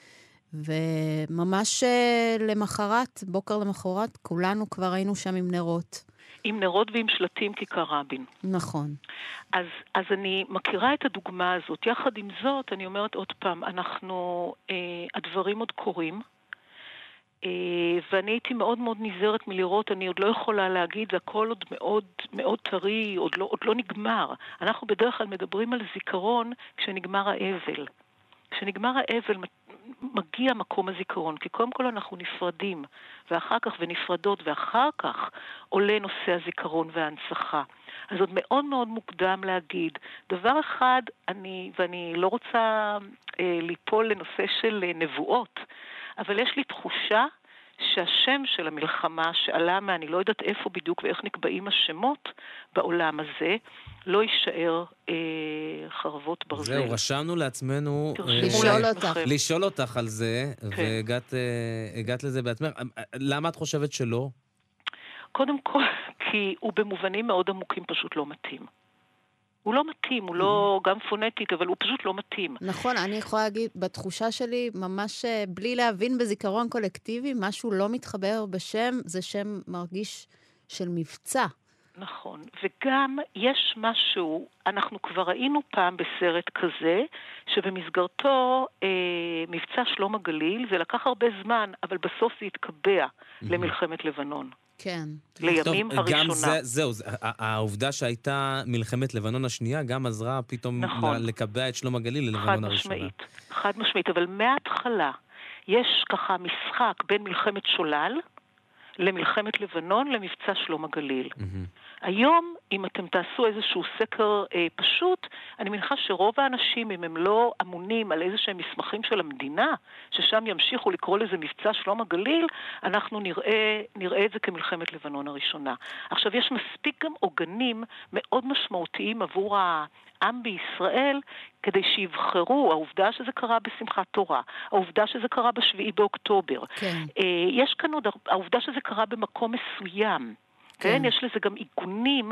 וממש אה, למחרת, בוקר למחרת, כולנו כבר היינו שם עם נרות. עם נרות ועם שלטים כיכר רבין. נכון. אז, אז אני מכירה את הדוגמה הזאת. יחד עם זאת, אני אומרת עוד פעם, אנחנו, אה, הדברים עוד קורים. אה, ואני הייתי מאוד מאוד נזהרת מלראות, אני עוד לא יכולה להגיד, זה הכל עוד מאוד מאוד טרי, עוד לא, עוד לא נגמר. אנחנו בדרך כלל מדברים על זיכרון כשנגמר האבל. כשנגמר האבל מגיע מקום הזיכרון, כי קודם כל אנחנו נפרדים, ואחר כך ונפרדות, ואחר כך עולה נושא הזיכרון וההנצחה. אז עוד מאוד מאוד מוקדם להגיד. דבר אחד, אני, ואני לא רוצה אה, ליפול לנושא של אה, נבואות, אבל יש לי תחושה שהשם של המלחמה שעלה מאני לא יודעת איפה בדיוק ואיך נקבעים השמות בעולם הזה, לא יישאר אה, חרבות ברזל. זהו, רשמנו לעצמנו... אה, לשאול לעצמכם. אותך. לשאול אותך על זה, כן. והגעת אה, הגעת לזה בעצמך. אה, למה את חושבת שלא? קודם כל, כי הוא במובנים מאוד עמוקים פשוט לא מתאים. הוא לא מתאים, הוא לא גם פונטית, אבל הוא פשוט לא מתאים. נכון, אני יכולה להגיד, בתחושה שלי, ממש אה, בלי להבין בזיכרון קולקטיבי, משהו לא מתחבר בשם, זה שם מרגיש של מבצע. נכון, וגם יש משהו, אנחנו כבר ראינו פעם בסרט כזה, שבמסגרתו אה, מבצע שלום הגליל, זה לקח הרבה זמן, אבל בסוף זה התקבע למלחמת לבנון. כן. לימים טוב, הראשונה. גם זה, זהו, זה- העובדה שהייתה מלחמת לבנון השנייה גם עזרה פתאום נכון. לקבע את שלום הגליל חד ללבנון הראשונה. משמעית, חד משמעית, אבל מההתחלה יש ככה משחק בין מלחמת שולל למלחמת לבנון למבצע שלום הגליל. מהמם. היום, אם אתם תעשו איזשהו סקר אה, פשוט, אני מניחה שרוב האנשים, אם הם לא אמונים על איזה שהם מסמכים של המדינה, ששם ימשיכו לקרוא לזה מבצע שלום הגליל, אנחנו נראה, נראה את זה כמלחמת לבנון הראשונה. עכשיו, יש מספיק גם עוגנים מאוד משמעותיים עבור העם בישראל, כדי שיבחרו, העובדה שזה קרה בשמחת תורה, העובדה שזה קרה בשביעי באוקטובר, כן. אה, יש כאן עוד, העובדה שזה קרה במקום מסוים. כן, כן. יש לזה גם עיגונים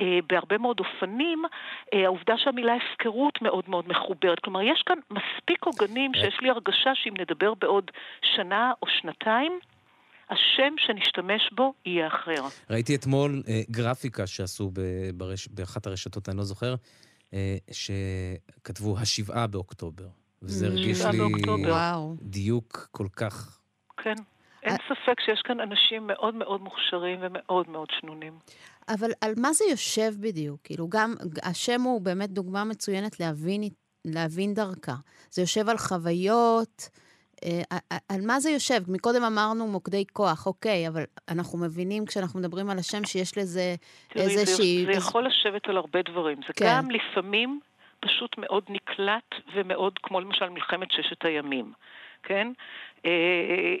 אה, בהרבה מאוד אופנים. אה, העובדה שהמילה הפקרות מאוד מאוד מחוברת. כלומר, יש כאן מספיק עוגנים שיש לי הרגשה שאם נדבר בעוד שנה או שנתיים, השם שנשתמש בו יהיה אחר. ראיתי אתמול אה, גרפיקה שעשו ברש... באחת הרשתות, אני לא זוכר, אה, שכתבו השבעה באוקטובר. וזה. הרגיש לי באוקטובר. דיוק כל כך... כן. אין ספק שיש כאן אנשים מאוד מאוד מוכשרים ומאוד מאוד שנונים. אבל על מה זה יושב בדיוק? כאילו, גם השם הוא באמת דוגמה מצוינת להבין, להבין דרכה. זה יושב על חוויות, אה, על מה זה יושב? מקודם אמרנו מוקדי כוח, אוקיי, אבל אנחנו מבינים כשאנחנו מדברים על השם שיש לזה איזושהי... זה, זה יכול לשבת על הרבה דברים. זה כן. גם לפעמים פשוט מאוד נקלט ומאוד, כמו למשל מלחמת ששת הימים, כן? אה,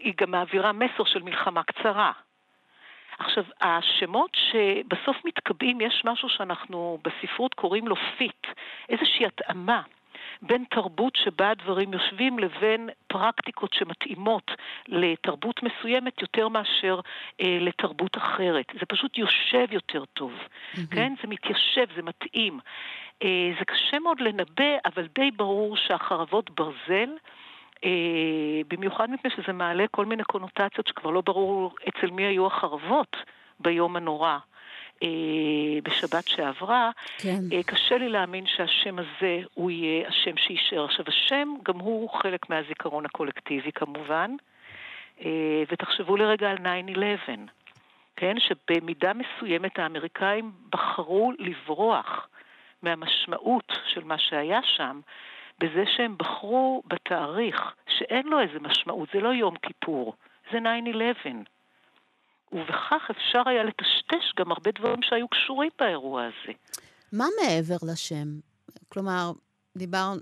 היא גם מעבירה מסר של מלחמה קצרה. עכשיו, השמות שבסוף מתקבעים, יש משהו שאנחנו בספרות קוראים לו fit, איזושהי התאמה. בין תרבות שבה הדברים יושבים לבין פרקטיקות שמתאימות לתרבות מסוימת יותר מאשר אה, לתרבות אחרת. זה פשוט יושב יותר טוב, mm-hmm. כן? זה מתיישב, זה מתאים. אה, זה קשה מאוד לנבא, אבל די ברור שהחרבות ברזל במיוחד מפני שזה מעלה כל מיני קונוטציות שכבר לא ברור אצל מי היו החרבות ביום הנורא. אה, בשבת שעברה, כן. אה, קשה לי להאמין שהשם הזה הוא יהיה השם שיישאר. עכשיו, השם גם הוא חלק מהזיכרון הקולקטיבי כמובן, אה, ותחשבו לרגע על 9-11, כן? שבמידה מסוימת האמריקאים בחרו לברוח מהמשמעות של מה שהיה שם, בזה שהם בחרו בתאריך שאין לו איזה משמעות, זה לא יום כיפור, זה 9-11. ובכך אפשר היה לטשטש גם הרבה דברים שהיו קשורים באירוע הזה. מה מעבר לשם? כלומר, דיברנו,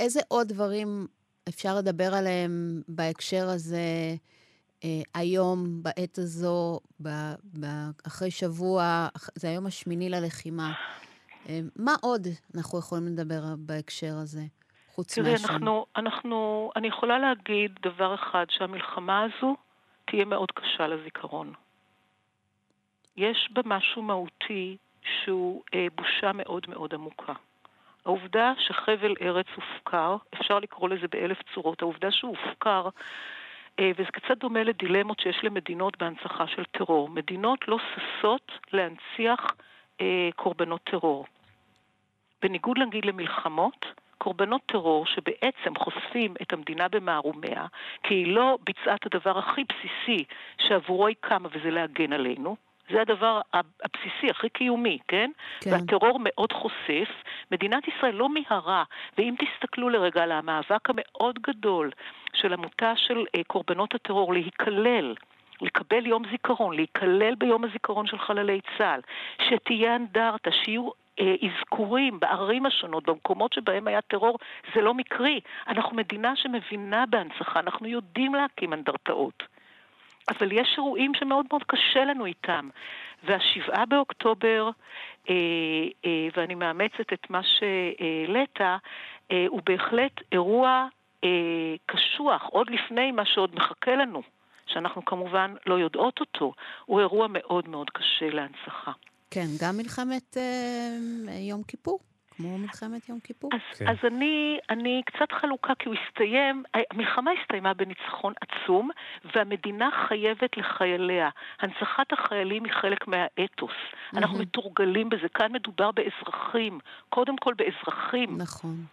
איזה עוד דברים אפשר לדבר עליהם בהקשר הזה אה, היום, בעת הזו, ב, ב, אחרי שבוע, זה היום השמיני ללחימה. אה, מה עוד אנחנו יכולים לדבר בהקשר הזה, חוץ מהשם? תראי, אנחנו, אנחנו, אני יכולה להגיד דבר אחד, שהמלחמה הזו תהיה מאוד קשה לזיכרון. יש בה משהו מהותי שהוא אה, בושה מאוד מאוד עמוקה. העובדה שחבל ארץ הופקר, אפשר לקרוא לזה באלף צורות, העובדה שהוא הופקר, אה, וזה קצת דומה לדילמות שיש למדינות בהנצחה של טרור. מדינות לא ששות להנציח אה, קורבנות טרור. בניגוד נגיד למלחמות, קורבנות טרור שבעצם חושפים את המדינה במערומיה, כי היא לא ביצעה את הדבר הכי בסיסי שעבורו היא קמה, וזה להגן עלינו. זה הדבר הבסיסי, הכי קיומי, כן? כן. והטרור מאוד חושף. מדינת ישראל לא מיהרה, ואם תסתכלו לרגע על המאבק המאוד גדול של עמותה של אה, קורבנות הטרור להיכלל לקבל יום זיכרון, להיכלל ביום הזיכרון של חללי צה"ל, שתהיה אנדרטה, שיהיו אה, אזכורים בערים השונות, במקומות שבהם היה טרור, זה לא מקרי. אנחנו מדינה שמבינה בהנצחה, אנחנו יודעים להקים אנדרטאות. אבל יש אירועים שמאוד מאוד קשה לנו איתם. והשבעה באוקטובר, אה, אה, ואני מאמצת את מה שהעלית, אה, הוא בהחלט אירוע אה, קשוח, עוד לפני מה שעוד מחכה לנו, שאנחנו כמובן לא יודעות אותו. הוא אירוע מאוד מאוד קשה להנצחה. כן, גם מלחמת אה, יום כיפור. כמו מלחמת יום כיפור. אז, כן. אז אני, אני קצת חלוקה, כי הוא הסתיים, המלחמה הסתיימה בניצחון עצום, והמדינה חייבת לחייליה. הנצחת החיילים היא חלק מהאתוס. Mm-hmm. אנחנו מתורגלים בזה. כאן מדובר באזרחים, קודם כל באזרחים. נכון.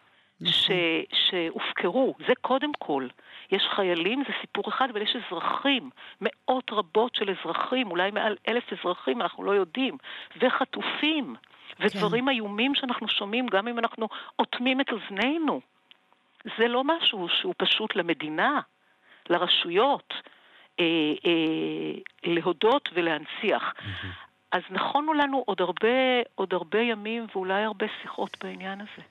ש, שהופקרו, זה קודם כל. יש חיילים, זה סיפור אחד, אבל יש אזרחים, מאות רבות של אזרחים, אולי מעל אלף אזרחים, אנחנו לא יודעים, וחטופים, ודברים כן. איומים שאנחנו שומעים גם אם אנחנו אוטמים את אוזנינו. זה לא משהו שהוא פשוט למדינה, לרשויות, אה, אה, להודות ולהנציח. אז נכונו לנו עוד הרבה, עוד הרבה ימים ואולי הרבה שיחות בעניין הזה.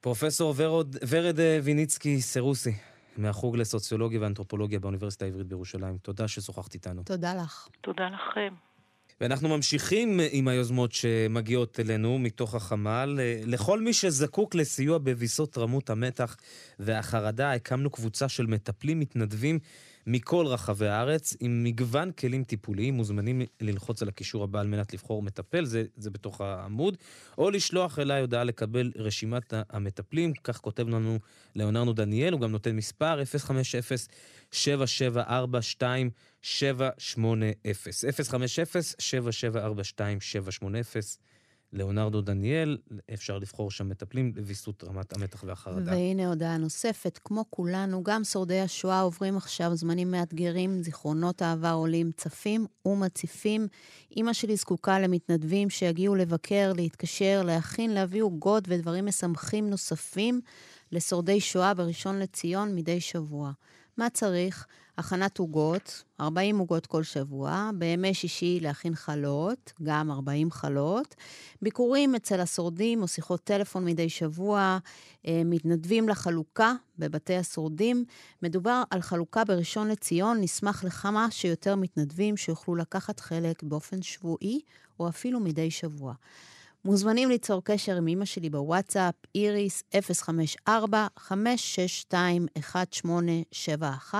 פרופסור ורד, ורד ויניצקי סרוסי, מהחוג לסוציולוגיה ואנתרופולוגיה באוניברסיטה העברית בירושלים. תודה ששוחחת איתנו. תודה לך. תודה לכם. ואנחנו ממשיכים עם היוזמות שמגיעות אלינו מתוך החמ"ל. לכל מי שזקוק לסיוע בוויסות רמות המתח והחרדה, הקמנו קבוצה של מטפלים מתנדבים מכל רחבי הארץ, עם מגוון כלים טיפוליים, מוזמנים ללחוץ על הקישור הבא על מנת לבחור מטפל, זה, זה בתוך העמוד, או לשלוח אליי הודעה לקבל רשימת המטפלים, כך כותב לנו ליאונרנו דניאל, הוא גם נותן מספר 050-774-2780, 050-774-2780, ליאונרדו דניאל, אפשר לבחור שם מטפלים לוויסות רמת המתח והחרדה. והנה הודעה נוספת, כמו כולנו, גם שורדי השואה עוברים עכשיו זמנים מאתגרים, זיכרונות העבר עולים צפים ומציפים. אימא שלי זקוקה למתנדבים שיגיעו לבקר, להתקשר, להכין, להביא עוגות ודברים משמחים נוספים לשורדי שואה בראשון לציון מדי שבוע. מה צריך? הכנת עוגות, 40 עוגות כל שבוע, בימי שישי להכין חלות, גם 40 חלות, ביקורים אצל השורדים או שיחות טלפון מדי שבוע, אה, מתנדבים לחלוקה בבתי השורדים. מדובר על חלוקה בראשון לציון, נשמח לכמה שיותר מתנדבים שיוכלו לקחת חלק באופן שבועי או אפילו מדי שבוע. מוזמנים ליצור קשר עם אמא שלי בוואטסאפ, איריס 054-562-1871,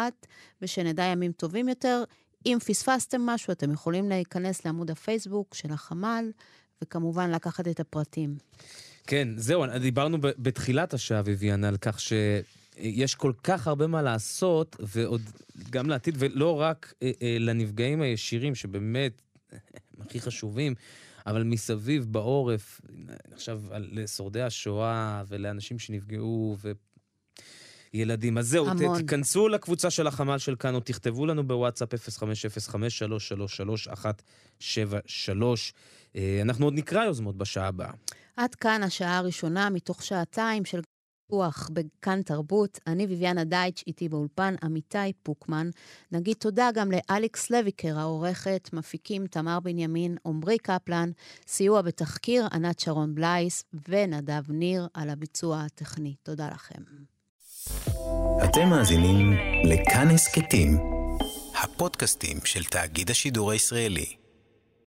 ושנדע ימים טובים יותר. אם פספסתם משהו, אתם יכולים להיכנס לעמוד הפייסבוק של החמ"ל, וכמובן לקחת את הפרטים. כן, זהו, דיברנו בתחילת השעה, ויvian, על כך שיש כל כך הרבה מה לעשות, ועוד גם לעתיד, ולא רק אה, אה, לנפגעים הישירים, שבאמת הם הכי חשובים. אבל מסביב, בעורף, עכשיו לשורדי השואה ולאנשים שנפגעו ו... ילדים. אז זהו, תיכנסו לקבוצה של החמ"ל של כאן, או תכתבו לנו בוואטסאפ 0505-333-173. אה, אנחנו עוד נקרא יוזמות בשעה הבאה. עד כאן השעה הראשונה מתוך שעתיים של פתוח בכאן תרבות. אני ביביאנה דייטש, איתי באולפן עמיתי פוקמן. נגיד תודה גם לאליקס לויקר, העורכת, מפיקים תמר בנימין, עמרי קפלן, סיוע בתחקיר ענת שרון בלייס ונדב ניר על הביצוע הטכני. תודה לכם. אתם מאזינים לכאן הסכתים, הפודקאסטים של תאגיד השידור הישראלי.